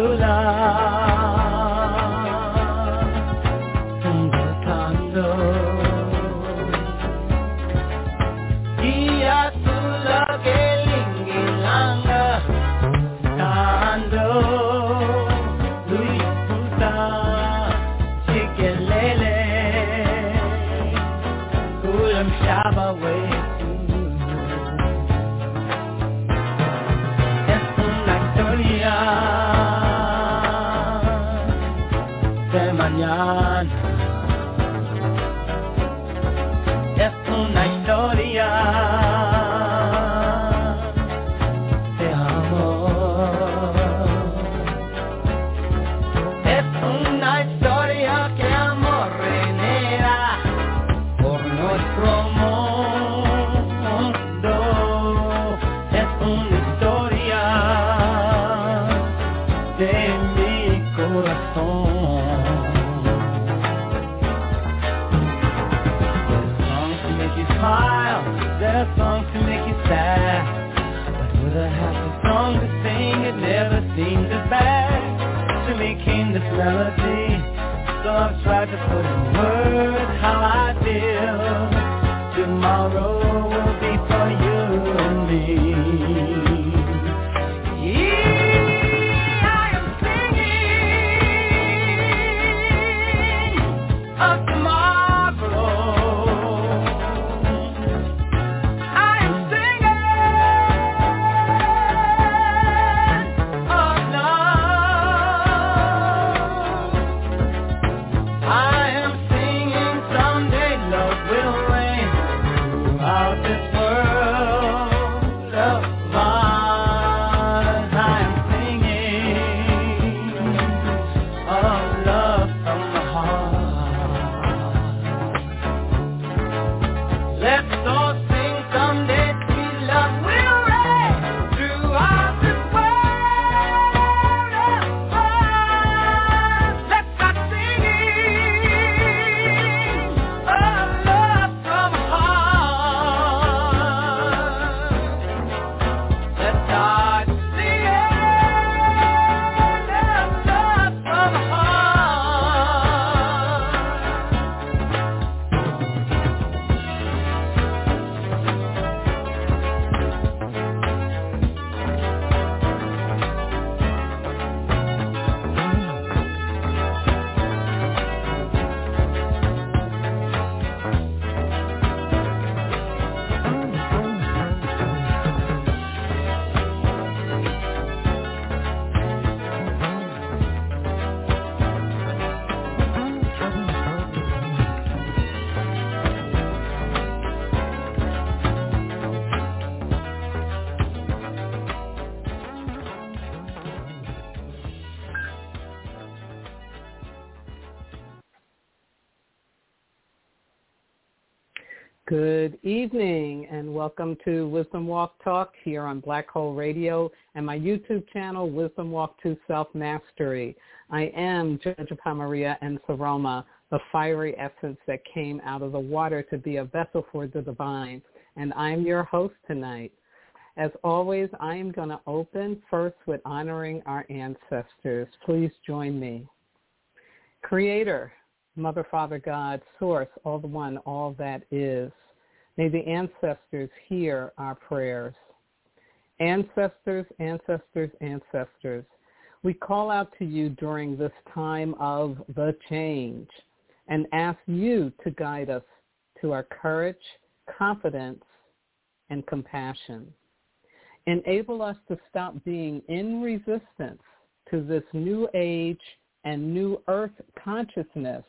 love. Good evening and welcome to Wisdom Walk Talk here on Blog Talk Radio and my YouTube channel, Wisdom Walk to Self-Mastery. I am Jojopah Maria and Saroma, the fiery essence that came out of the water to be a vessel for the divine. And I'm your host tonight. As always, I am going to open first with honoring our ancestors. Please join me. Creator, Mother, Father, God, Source, all the one, all that is. May the ancestors hear our prayers. Ancestors, ancestors, ancestors, we call out to you during this time of the change and ask you to guide us to our courage, confidence, and compassion. Enable us to stop being in resistance to this new age and new earth consciousness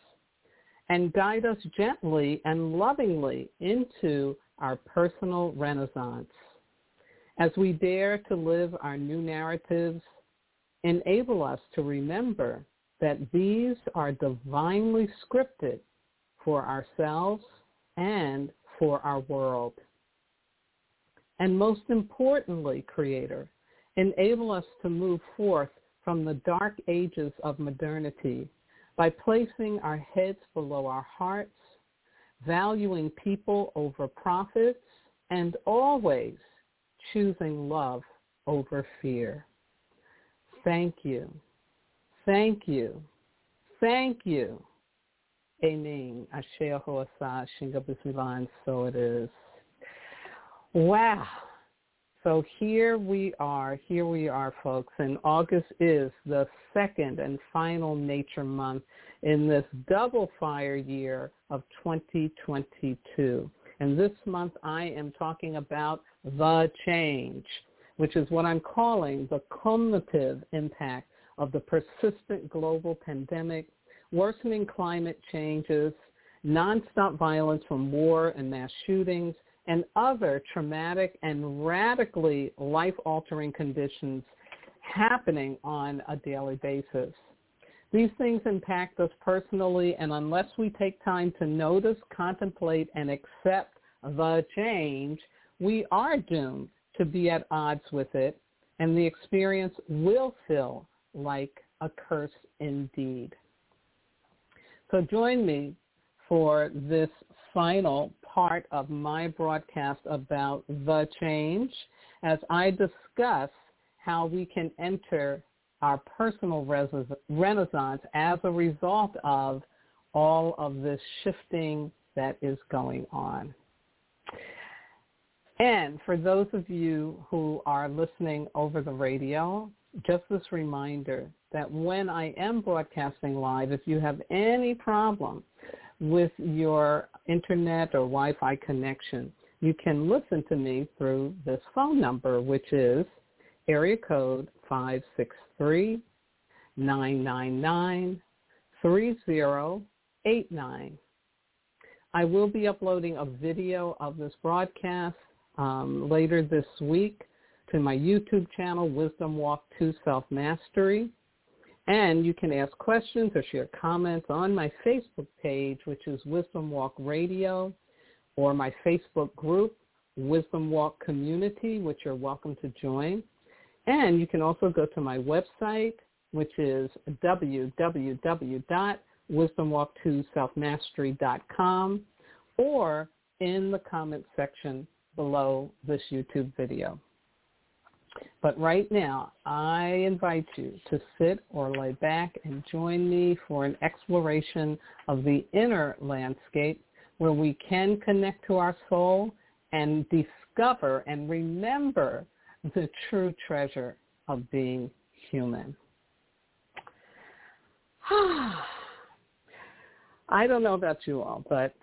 and guide us gently and lovingly into our personal renaissance. As we dare to live our new narratives, enable us to remember that these are divinely scripted for ourselves and for our world. And most importantly, Creator, enable us to move forth from the dark ages of modernity by placing our heads below our hearts, valuing people over profits, and always choosing love over fear. Thank you. Thank you. Thank you. Amen. Asher Hoasa Shinga Bismilan. So it is. Wow. So here we are, here we are, folks, and August is the second and final nature month in this double fire year of 2022. And this month I am talking about the change, which is what I'm calling the cumulative impact of the persistent global pandemic, worsening climate changes, nonstop violence from war and mass shootings, and other traumatic and radically life-altering conditions happening on a daily basis. These things impact us personally, and unless we take time to notice, contemplate, and accept the change, we are doomed to be at odds with it, and the experience will feel like a curse indeed. So join me for this final part of my broadcast about the change as I discuss how we can enter our personal renaissance as a result of all of this shifting that is going on. And for those of you who are listening over the radio, just this reminder that when I am broadcasting live, if you have any problem with your internet or Wi-Fi connection, you can listen to me through this phone number, which is area code 563-999-3089. I will be uploading a video of this broadcast um, later this week to my YouTube channel, Wisdom Walk to Self-Mastery. And you can ask questions or share comments on my Facebook page, which is Wisdom Walk Radio, or my Facebook group, Wisdom Walk Community, which you're welcome to join. And you can also go to my website, which is www.wisdomwalk2selfmastery.com, or in the comment section below this YouTube video. But right now, I invite you to sit or lay back and join me for an exploration of the inner landscape where we can connect to our soul and discover and remember the true treasure of being human. I don't know about you all, but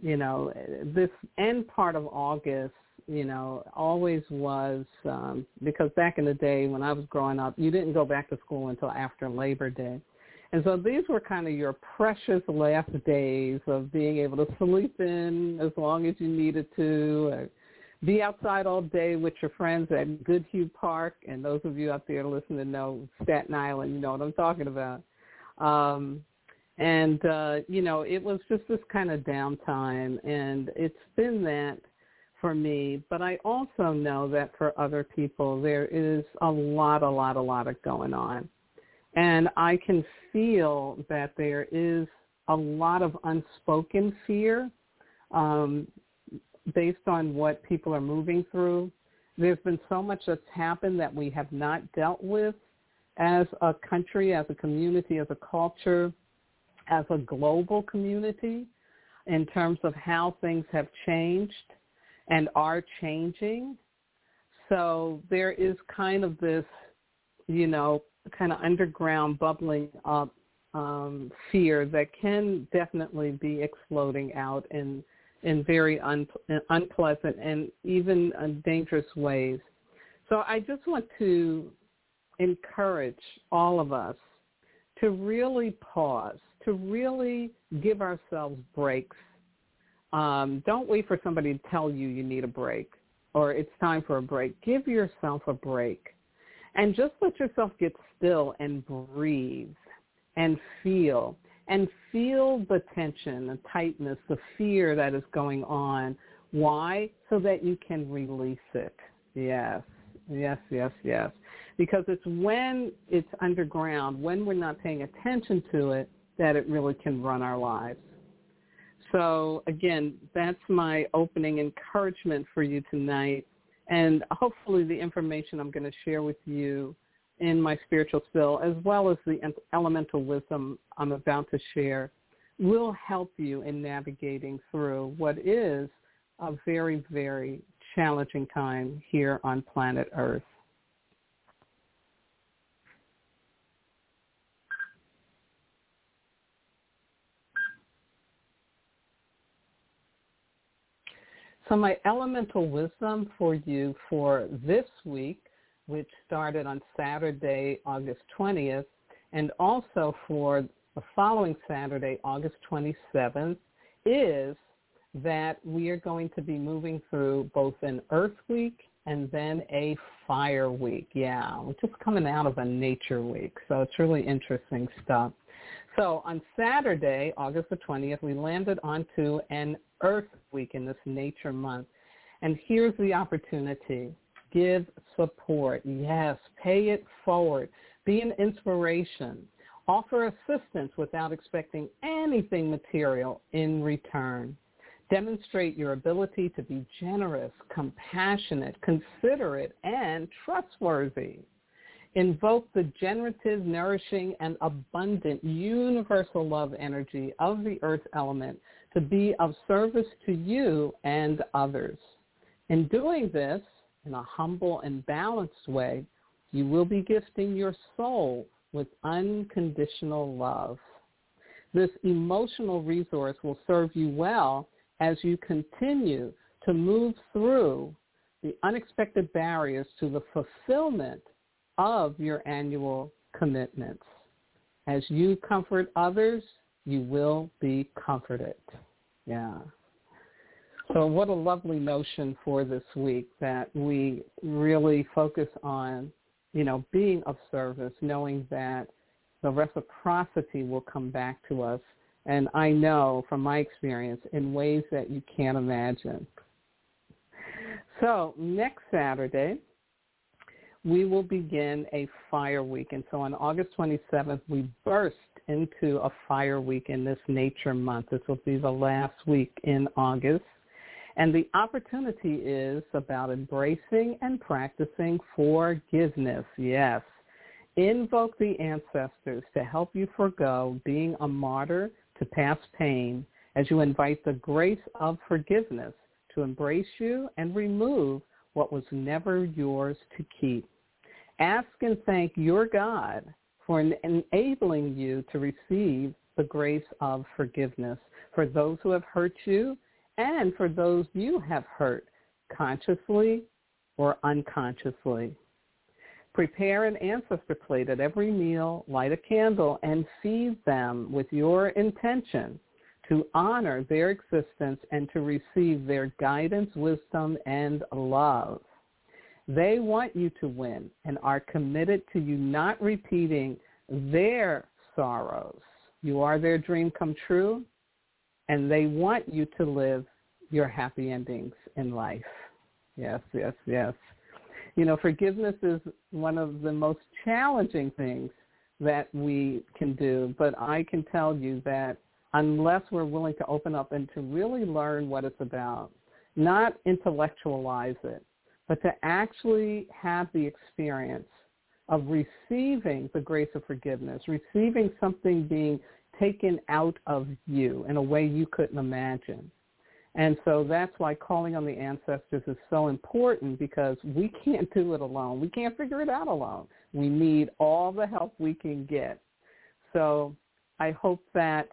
you know, this end part of August you know, always was um, because back in the day when I was growing up, you didn't go back to school until after Labor Day. And so these were kind of your precious last days of being able to sleep in as long as you needed to, or be outside all day with your friends at Goodhue Park. And those of you out there listening know Staten Island, you know what I'm talking about. Um, and, uh, you know, it was just this kind of downtime. And it's been that for me, but I also know that for other people there is a lot, a lot, a lot of going on. And I can feel that there is a lot of unspoken fear um, based on what people are moving through. There's been so much that's happened that we have not dealt with as a country, as a community, as a culture, as a global community in terms of how things have changed and are changing. So there is kind of this, you know, kind of underground bubbling up um, fear that can definitely be exploding out in in very un, unpleasant and even dangerous ways. So I just want to encourage all of us to really pause, to really give ourselves breaks. Um, don't wait for somebody to tell you you need a break or it's time for a break. Give yourself a break and just let yourself get still and breathe and feel and feel the tension, the tightness, the fear that is going on. Why? So that you can release it. Yes, yes, yes, yes. Because it's when it's underground, when we're not paying attention to it, that it really can run our lives. So again, that's my opening encouragement for you tonight. And hopefully the information I'm going to share with you in my spiritual spill, as well as the elemental wisdom I'm about to share, will help you in navigating through what is a very, very challenging time here on planet Earth. So my elemental wisdom for you for this week, which started on Saturday, August 20th, and also for the following Saturday, August 27th, is that we are going to be moving through both an Earth Week and then a Fire Week. Yeah, we're just coming out of a Nature Week, so it's really interesting stuff. So on Saturday, August the 20th, we landed onto an Earth Week in this Nature Month. And here's the opportunity. Give support. Yes, pay it forward. Be an inspiration. Offer assistance without expecting anything material in return. Demonstrate your ability to be generous, compassionate, considerate, and trustworthy. Invoke the generative, nourishing, and abundant universal love energy of the earth element to be of service to you and others. In doing this, in a humble and balanced way, you will be gifting your soul with unconditional love. This emotional resource will serve you well as you continue to move through the unexpected barriers to the fulfillment of your annual commitments. As you comfort others, you will be comforted. Yeah. So what a lovely notion for this week that we really focus on, you know, being of service, knowing that the reciprocity will come back to us. And I know from my experience in ways that you can't imagine. So next Saturday, we will begin a fire week. And so on August 27th, we burst into a fire week in this nature month. This will be the last week in August. And the opportunity is about embracing and practicing forgiveness. Yes. Invoke the ancestors to help you forego being a martyr to past pain as you invite the grace of forgiveness to embrace you and remove what was never yours to keep. Ask and thank your God for enabling you to receive the grace of forgiveness for those who have hurt you and for those you have hurt consciously or unconsciously. Prepare an ancestor plate at every meal, light a candle, and feed them with your intention to honor their existence and to receive their guidance, wisdom, and love. They want you to win and are committed to you not repeating their sorrows. You are their dream come true, and they want you to live your happy endings in life. Yes, yes, yes. You know, forgiveness is one of the most challenging things that we can do, but I can tell you that unless we're willing to open up and to really learn what it's about, not intellectualize it, but to actually have the experience of receiving the grace of forgiveness, receiving something being taken out of you in a way you couldn't imagine. And so that's why calling on the ancestors is so important because we can't do it alone. We can't figure it out alone. We need all the help we can get. So I hope that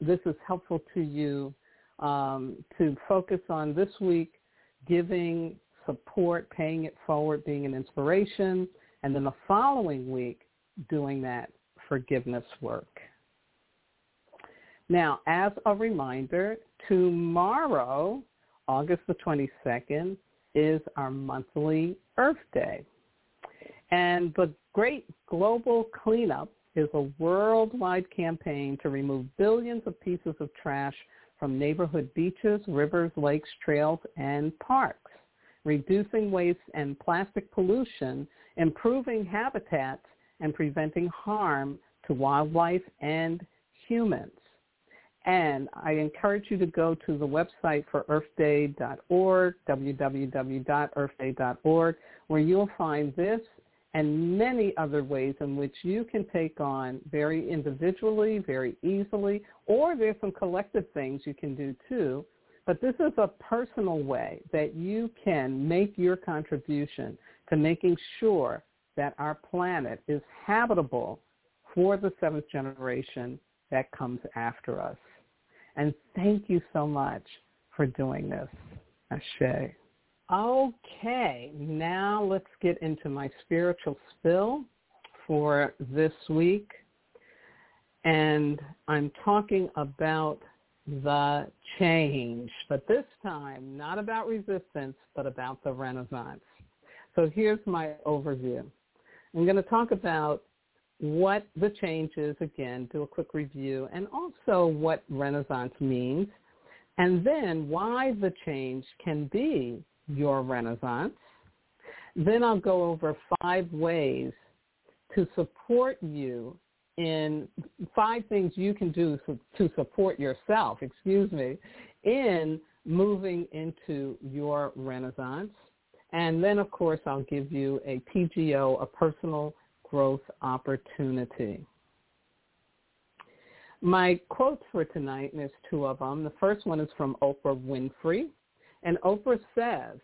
this is helpful to you um, to focus on this week giving support, paying it forward, being an inspiration, and then the following week doing that forgiveness work. Now, as a reminder, tomorrow, August the 22nd, is our monthly Earth Day. And the Great Global Cleanup is a worldwide campaign to remove billions of pieces of trash from neighborhood beaches, rivers, lakes, trails, and parks, reducing waste and plastic pollution, improving habitats, and preventing harm to wildlife and humans. And I encourage you to go to the website for earthday.org, www.earthday.org, where you'll find this and many other ways in which you can take on very individually, very easily, or there's some collective things you can do too. But this is a personal way that you can make your contribution to making sure that our planet is habitable for the seventh generation that comes after us. And thank you so much for doing this. Ashe. Okay, now let's get into my spiritual spill for this week. And I'm talking about the change, but this time not about resistance, but about the Renaissance. So here's my overview. I'm going to talk about what the change is again, do a quick review, and also what Renaissance means, and then why the change can be your Renaissance. Then I'll go over five ways to support you in five things you can do to support yourself, excuse me, in moving into your Renaissance. And then, of course, I'll give you a PGO, a personal growth opportunity. My quotes for tonight, and there's two of them. The first one is from Oprah Winfrey. And Oprah says,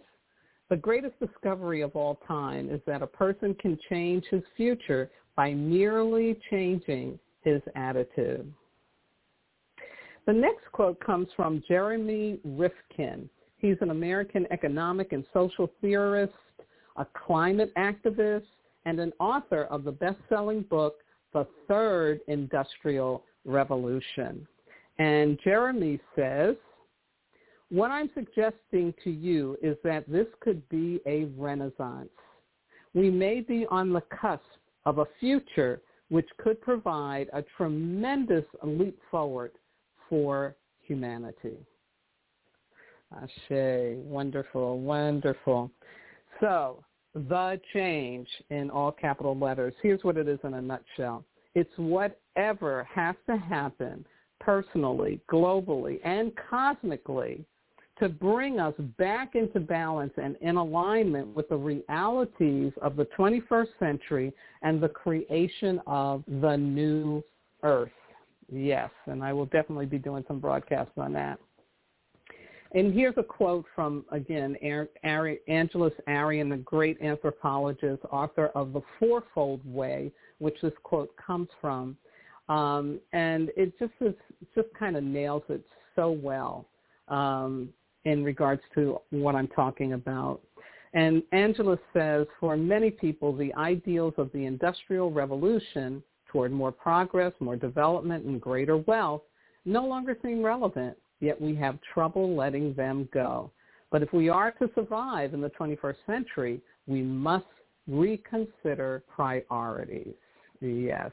the greatest discovery of all time is that a person can change his future by merely changing his attitude. The next quote comes from Jeremy Rifkin. He's an American economic and social theorist, a climate activist, and an author of the best-selling book, The Third Industrial Revolution. And Jeremy says, what I'm suggesting to you is that this could be a renaissance. We may be on the cusp of a future which could provide a tremendous leap forward for humanity. Ashe, wonderful, wonderful. So the change in all capital letters. Here's what it is in a nutshell. It's whatever has to happen personally, globally, and cosmically to bring us back into balance and in alignment with the realities of the 21st century and the creation of the new earth. Yes, and I will definitely be doing some broadcasts on that. And here's a quote from, again, Angeles Arrien, the great anthropologist, author of The Fourfold Way, which this quote comes from. Um, and it just is, just kind of nails it so well um, in regards to what I'm talking about. And Angela says, for many people, the ideals of the Industrial Revolution toward more progress, more development, and greater wealth no longer seem relevant yet we have trouble letting them go. But if we are to survive in the 21st century, we must reconsider priorities. Yes.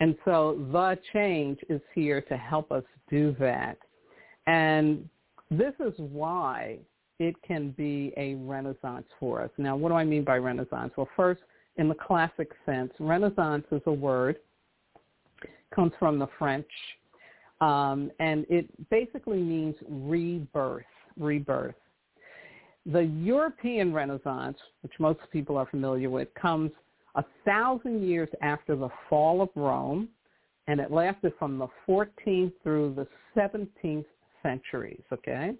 And so the change is here to help us do that. And this is why it can be a renaissance for us. Now, what do I mean by renaissance? Well, first, in the classic sense, renaissance is a word, comes from the French um, and it basically means rebirth, rebirth. The European Renaissance, which most people are familiar with, comes a thousand years after the fall of Rome, and it lasted from the 14th through the 17th centuries, okay?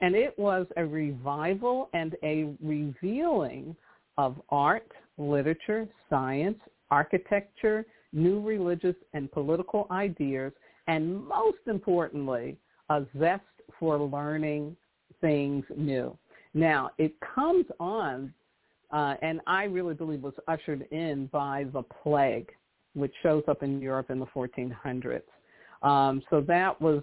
And it was a revival and a revealing of art, literature, science, architecture, new religious and political ideas and most importantly, a zest for learning things new. Now, it comes on, uh, and I really believe was ushered in by the plague, which shows up in Europe in the 1400s. Um, so that was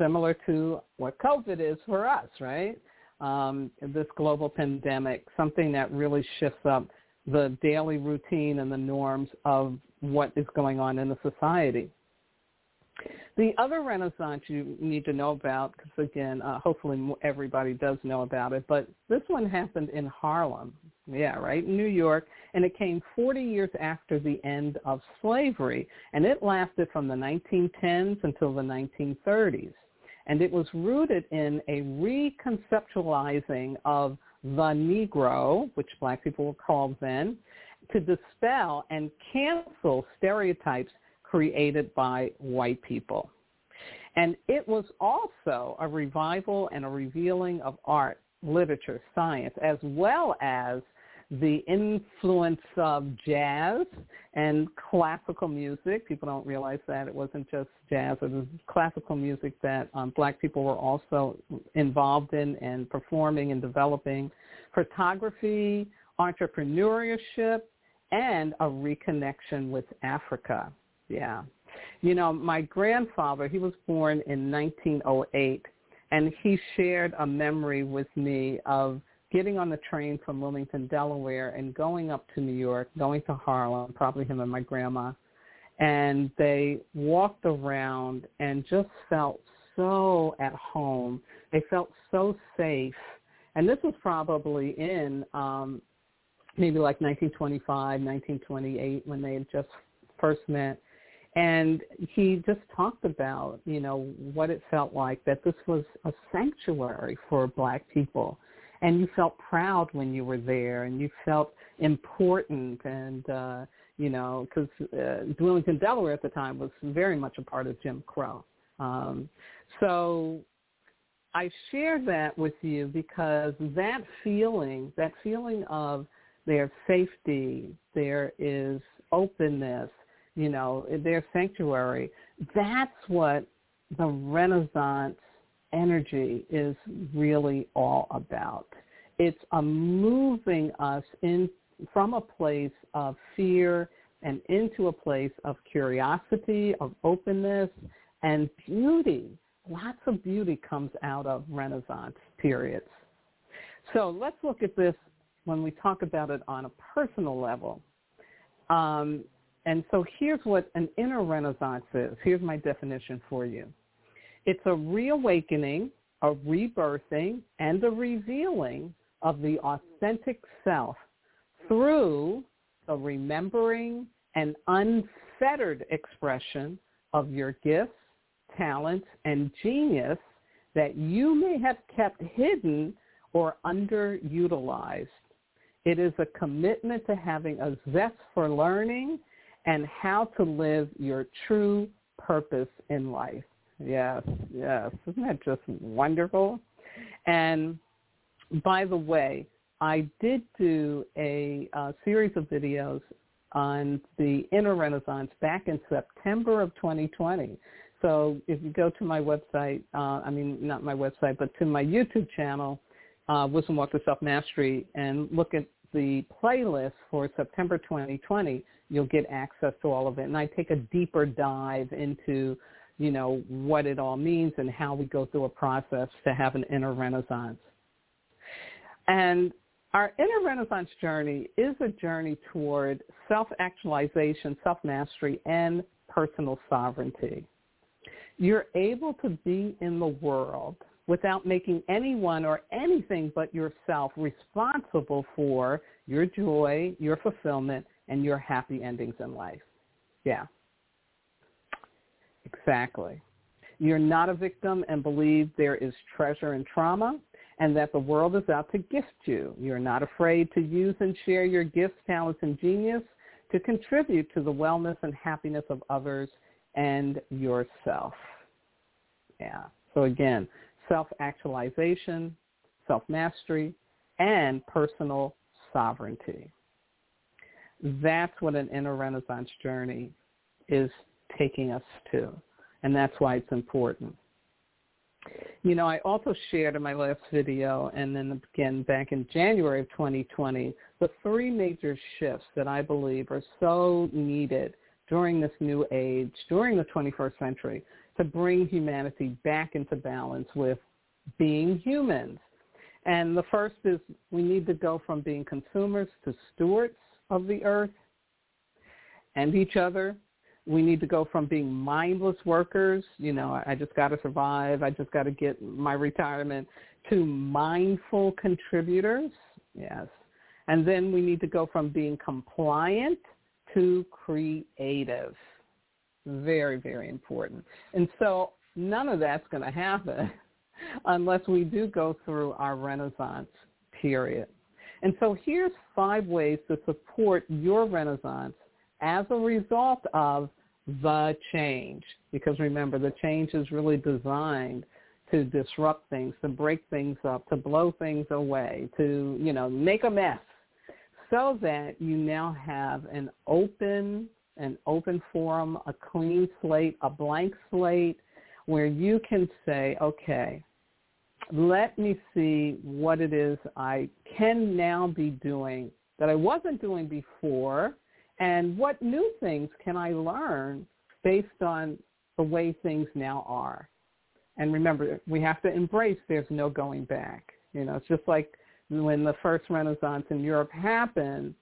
similar to what COVID is for us, right? Um, this global pandemic, something that really shifts up the daily routine and the norms of what is going on in the society. The other renaissance you need to know about, because again, uh, hopefully everybody does know about it, but this one happened in Harlem. Yeah, right, New York, and it came 40 years after the end of slavery, and it lasted from the 1910s until the 1930s. And it was rooted in a reconceptualizing of the Negro, which black people were called then, to dispel and cancel stereotypes created by white people. And it was also a revival and a revealing of art, literature, science, as well as the influence of jazz and classical music. People don't realize that it wasn't just jazz. It was classical music that um, black people were also involved in and performing and developing. Photography, entrepreneurship, and a reconnection with Africa. Yeah. You know, my grandfather, he was born in 1908, and he shared a memory with me of getting on the train from Wilmington, Delaware, and going up to New York, going to Harlem, probably him and my grandma, and they walked around and just felt so at home. They felt so safe. And this was probably in um, maybe like 1925, 1928 when they had just first met and he just talked about you know what it felt like that this was a sanctuary for black people and you felt proud when you were there and you felt important and uh you know because uh, Wilmington Delaware at the time was very much a part of Jim Crow um so I share that with you because that feeling that feeling of their safety there is openness you know, their sanctuary. That's what the Renaissance energy is really all about. It's a moving us in from a place of fear and into a place of curiosity, of openness, and beauty. Lots of beauty comes out of Renaissance periods. So let's look at this when we talk about it on a personal level. Um, and so here's what an inner renaissance is. Here's my definition for you. It's a reawakening, a rebirthing, and a revealing of the authentic self through the remembering and unfettered expression of your gifts, talents, and genius that you may have kept hidden or underutilized. It is a commitment to having a zest for learning and how to live your true purpose in life. Yes, yes. Isn't that just wonderful? And by the way, I did do a, a series of videos on the inner renaissance back in September of 2020. So if you go to my website, uh, I mean, not my website, but to my YouTube channel, uh, Wisdom Walk to Self-Mastery, and look at the playlist for September 2020, you'll get access to all of it. And I take a deeper dive into, you know, what it all means and how we go through a process to have an inner renaissance. And our inner renaissance journey is a journey toward self-actualization, self-mastery, and personal sovereignty. You're able to be in the world without making anyone or anything but yourself responsible for your joy, your fulfillment, and your happy endings in life. Yeah. Exactly. You're not a victim and believe there is treasure in trauma and that the world is out to gift you. You're not afraid to use and share your gifts, talents, and genius to contribute to the wellness and happiness of others and yourself. Yeah. So again, self-actualization, self-mastery, and personal sovereignty. That's what an inner renaissance journey is taking us to. And that's why it's important. You know, I also shared in my last video and then again back in January of 2020, the three major shifts that I believe are so needed during this new age, during the 21st century, to bring humanity back into balance with being humans. And the first is we need to go from being consumers to stewards of the earth and each other. We need to go from being mindless workers, you know, I just got to survive, I just got to get my retirement, to mindful contributors, yes. And then we need to go from being compliant to creative. Very, very important. And so none of that's going to happen unless we do go through our renaissance period. And so here's five ways to support your renaissance as a result of the change. Because remember, the change is really designed to disrupt things, to break things up, to blow things away, to, you know, make a mess so that you now have an open, an open forum, a clean slate, a blank slate where you can say, okay, let me see what it is I can now be doing that I wasn't doing before and what new things can I learn based on the way things now are. And remember, we have to embrace there's no going back. You know, it's just like when the first Renaissance in Europe happened,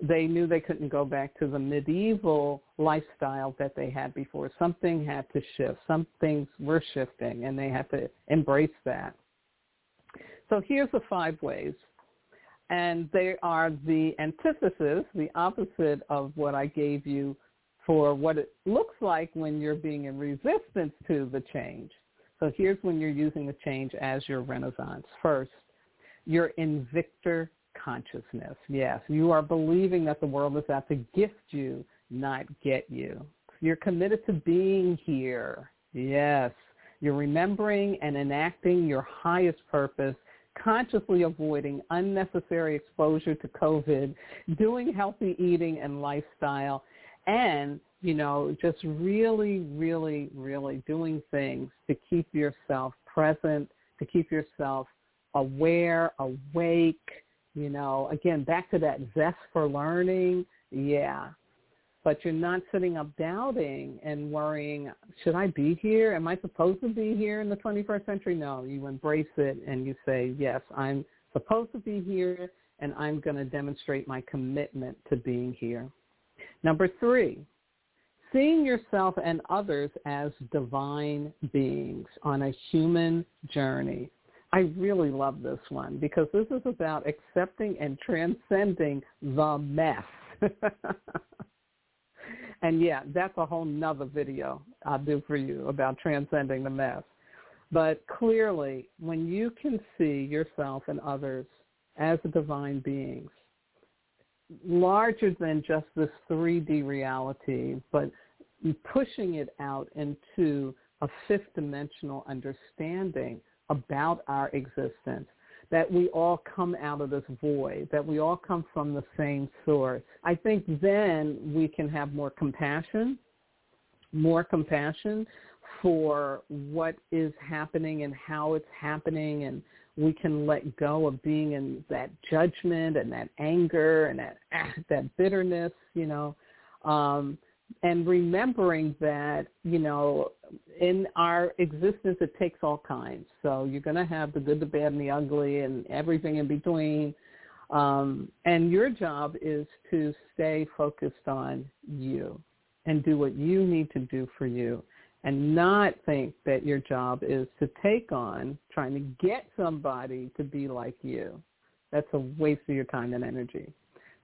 they knew they couldn't go back to the medieval lifestyle that they had before. Something had to shift. Some things were shifting, and they had to embrace that. So here's the five ways. And they are the antithesis, the opposite of what I gave you for what it looks like when you're being in resistance to the change. So here's when you're using the change as your renaissance. First, you're in victor consciousness. Yes, you are believing that the world is out to gift you, not get you. You're committed to being here. Yes, you're remembering and enacting your highest purpose consciously avoiding unnecessary exposure to COVID, doing healthy eating and lifestyle, and, you know, just really, really, really doing things to keep yourself present, to keep yourself aware, awake, you know, again, back to that zest for learning. Yeah. But you're not sitting up doubting and worrying, should I be here? Am I supposed to be here in the 21st century? No, you embrace it and you say, yes, I'm supposed to be here and I'm going to demonstrate my commitment to being here. Number three, seeing yourself and others as divine beings on a human journey. I really love this one because this is about accepting and transcending the mess. and yeah, that's a whole nother video I'll do for you about transcending the mess. But clearly, when you can see yourself and others as divine beings, larger than just this 3D reality, but pushing it out into a fifth dimensional understanding about our existence, that we all come out of this void, that we all come from the same source. I think then we can have more compassion, more compassion for what is happening and how it's happening and we can let go of being in that judgment and that anger and that that bitterness, you know, um, and remembering that you know in our existence it takes all kinds. So you're going to have the good, the bad, and the ugly, and everything in between. Um, and your job is to stay focused on you and do what you need to do for you and not think that your job is to take on trying to get somebody to be like you. That's a waste of your time and energy.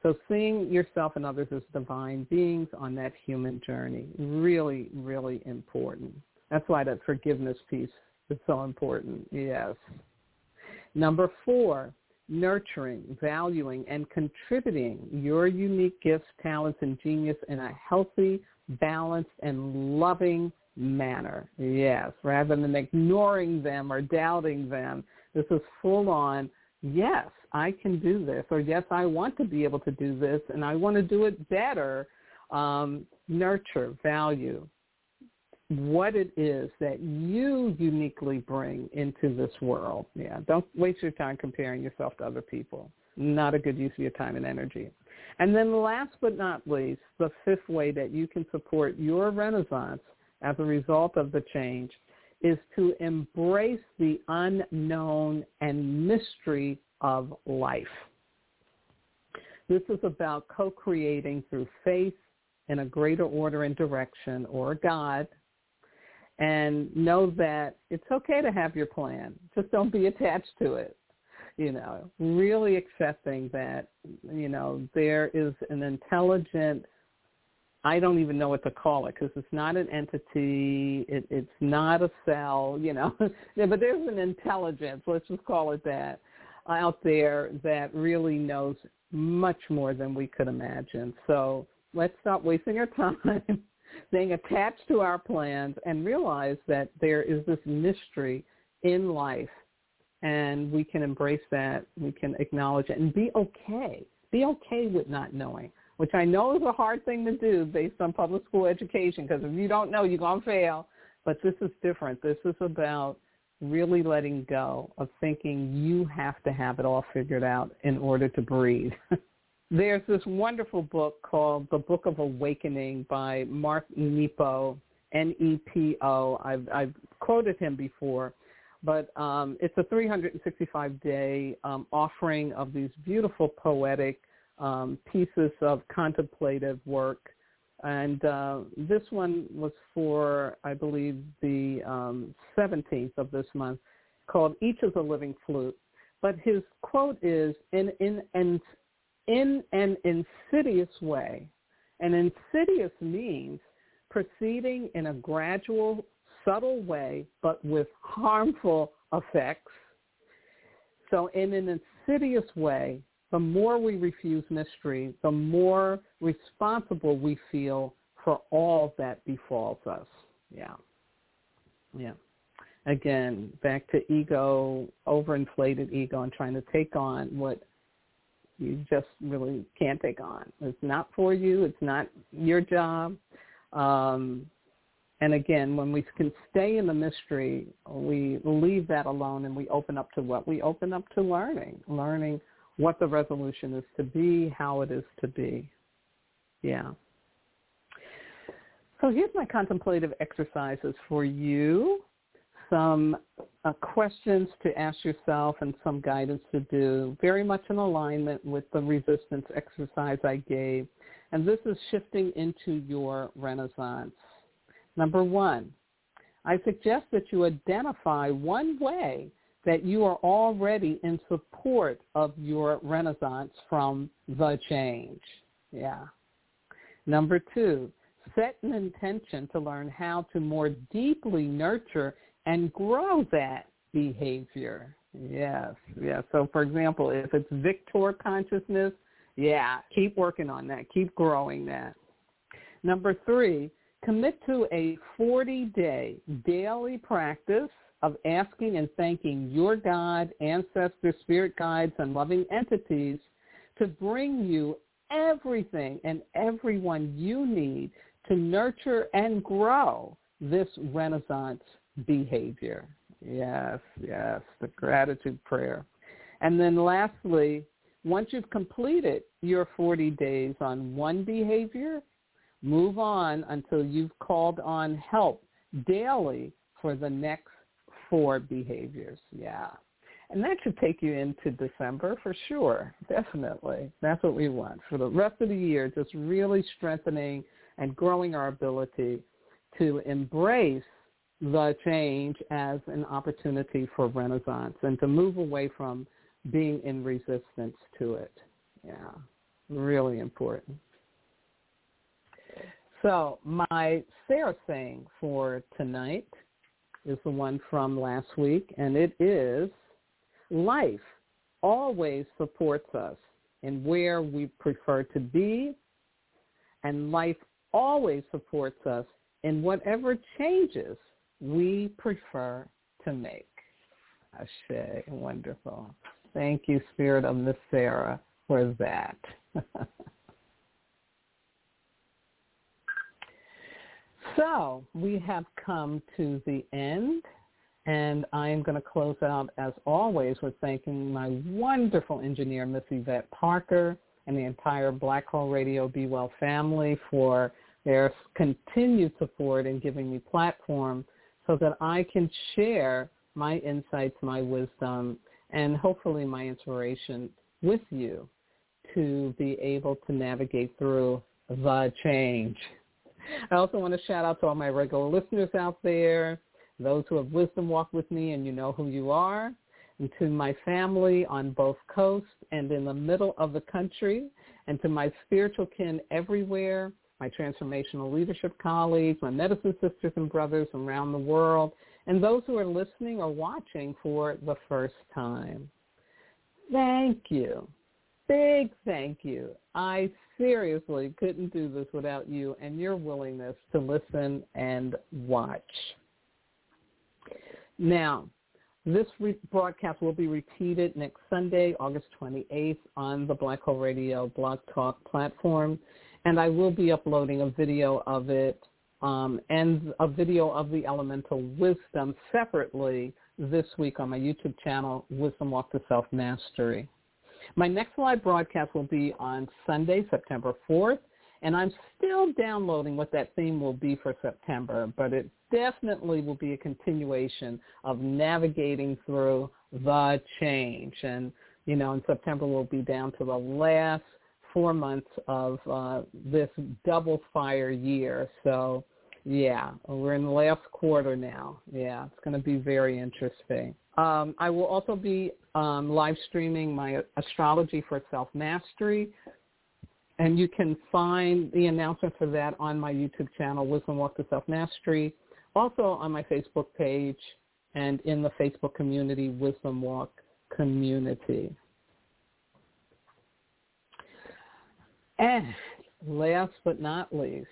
So seeing yourself and others as divine beings on that human journey, really, really important. That's why that forgiveness piece is so important. Yes. Number four, nurturing, valuing, and contributing your unique gifts, talents, and genius in a healthy, balanced, and loving manner. Yes, rather than ignoring them or doubting them. This is full on, yes, I can do this, or yes, I want to be able to do this, and I want to do it better. Um, nurture, value, what it is that you uniquely bring into this world. Yeah, don't waste your time comparing yourself to other people. Not a good use of your time and energy. And then last but not least, the fifth way that you can support your renaissance as a result of the change is to embrace the unknown and mystery of life. This is about co-creating through faith in a greater order and direction or God and know that it's okay to have your plan. Just don't be attached to it. You know, really accepting that, you know, there is an intelligent, I don't even know what to call it because it's not an entity. It, it's not a cell, you know, yeah, but there's an intelligence, let's just call it that, out there that really knows much more than we could imagine. So let's stop wasting our time being attached to our plans and realize that there is this mystery in life and we can embrace that. We can acknowledge it and be okay. Be okay with not knowing, which I know is a hard thing to do based on public school education because if you don't know, you're going to fail. But this is different. This is about really letting go of thinking you have to have it all figured out in order to breathe. There's this wonderful book called The Book of Awakening by Mark Nepo, N-E-P-O. I've, I've quoted him before, but um, it's a 365-day um, offering of these beautiful poetic um, pieces of contemplative work. And uh, this one was for, I believe, the um, 17th of this month, called Each is a Living Flute. But his quote is, in, in, in in an insidious way. And insidious means proceeding in a gradual, subtle way, but with harmful effects. So in an insidious way, the more we refuse mystery, the more responsible we feel for all that befalls us. Yeah. Yeah. Again, back to ego, overinflated ego and trying to take on what you just really can't take on. It's not for you. It's not your job. Um, and again, when we can stay in the mystery, we leave that alone and we open up to what? We open up to learning, learning what the resolution is to be, how it is to be. Yeah. So here's my contemplative exercises for you some uh, questions to ask yourself and some guidance to do, very much in alignment with the resistance exercise I gave. And this is shifting into your renaissance. Number one, I suggest that you identify one way that you are already in support of your renaissance from the change. Yeah. Number two, set an intention to learn how to more deeply nurture and grow that behavior. Yes, yes. So for example, if it's victor consciousness, yeah, keep working on that. Keep growing that. Number three, commit to a 40-day daily practice of asking and thanking your God, ancestors, spirit guides, and loving entities to bring you everything and everyone you need to nurture and grow this renaissance behavior. Yes, yes, the gratitude prayer. And then lastly, once you've completed your 40 days on one behavior, move on until you've called on help daily for the next four behaviors. Yeah. And that should take you into December for sure. Definitely. That's what we want. For the rest of the year, just really strengthening and growing our ability to embrace the change as an opportunity for renaissance and to move away from being in resistance to it. Yeah, really important. So my Sarah saying for tonight is the one from last week, and it is, life always supports us in where we prefer to be, and life always supports us in whatever changes we prefer to make. Ashe, wonderful. Thank you, Spirit of Miss Sarah, for that. So we have come to the end, and I am going to close out, as always, with thanking my wonderful engineer, Miss Yvette Parker, and the entire Black Hole Radio Be Well family for their continued support in giving me platform so that I can share my insights, my wisdom, and hopefully my inspiration with you to be able to navigate through the change. I also want to shout out to all my regular listeners out there, those who have wisdom walk with me and you know who you are, and to my family on both coasts and in the middle of the country, and to my spiritual kin everywhere, my transformational leadership colleagues, my medicine sisters and brothers around the world, and those who are listening or watching for the first time. Thank you. Big thank you. I seriously couldn't do this without you and your willingness to listen and watch. Now, this re- broadcast will be repeated next Sunday, August 28th on the Black Hole Radio Blog Talk platform, and I will be uploading a video of it um, and a video of the elemental wisdom separately this week on my YouTube channel, Wisdom Walk to Self-Mastery. My next live broadcast will be on Sunday, September 4th, and I'm still downloading what that theme will be for September, but it definitely will be a continuation of navigating through the change. And, you know, in September we'll be down to the last four months of uh, this double fire year. So, yeah, we're in the last quarter now. Yeah, it's going to be very interesting. Um, I will also be um, live streaming my astrology for self mastery, and you can find the announcement for that on my YouTube channel, Wisdom Walk to Self Mastery, also on my Facebook page and in the Facebook community, Wisdom Walk Community. And last but not least,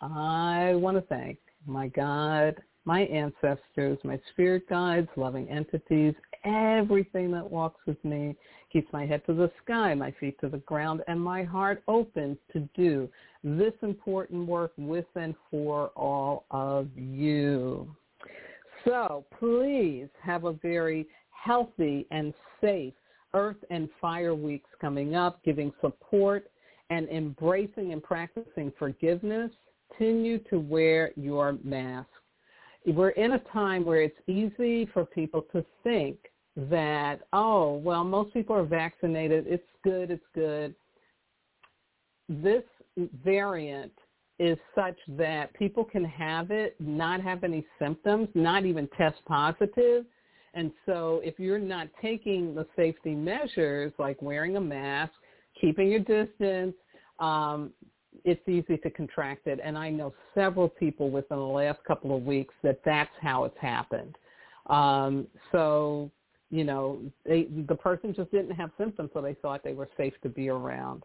I want to thank my God my ancestors, my spirit guides, loving entities, everything that walks with me, keeps my head to the sky, my feet to the ground, and my heart open to do this important work with and for all of you. So please have a very healthy and safe Earth and Fire Weeks coming up, giving support and embracing and practicing forgiveness. Continue to wear your mask we're in a time where it's easy for people to think that, oh, well, most people are vaccinated. It's good. It's good. This variant is such that people can have it, not have any symptoms, not even test positive. And so if you're not taking the safety measures like wearing a mask, keeping your distance, um, it's easy to contract it. And I know several people within the last couple of weeks that that's how it's happened. Um, so, you know, they, the person just didn't have symptoms, so they thought they were safe to be around.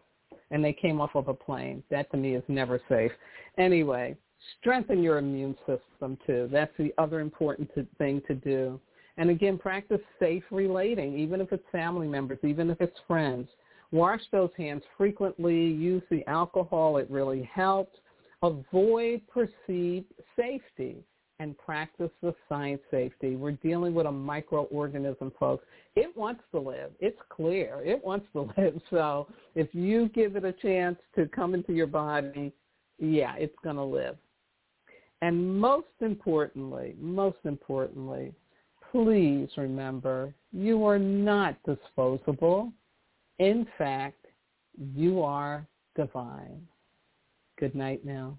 And they came off of a plane. That to me is never safe. Anyway, strengthen your immune system too. That's the other important to, thing to do. And again, practice safe relating, even if it's family members, even if it's friends. Wash those hands frequently. Use the alcohol. It really helps. Avoid perceived safety and practice the science safety. We're dealing with a microorganism, folks. It wants to live. It's clear. It wants to live. So if you give it a chance to come into your body, yeah, it's going to live. And most importantly, most importantly, please remember you are not disposable. In fact, you are divine. Good night now.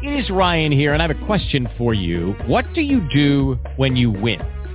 It is Ryan here, and I have a question for you. What do you do when you win?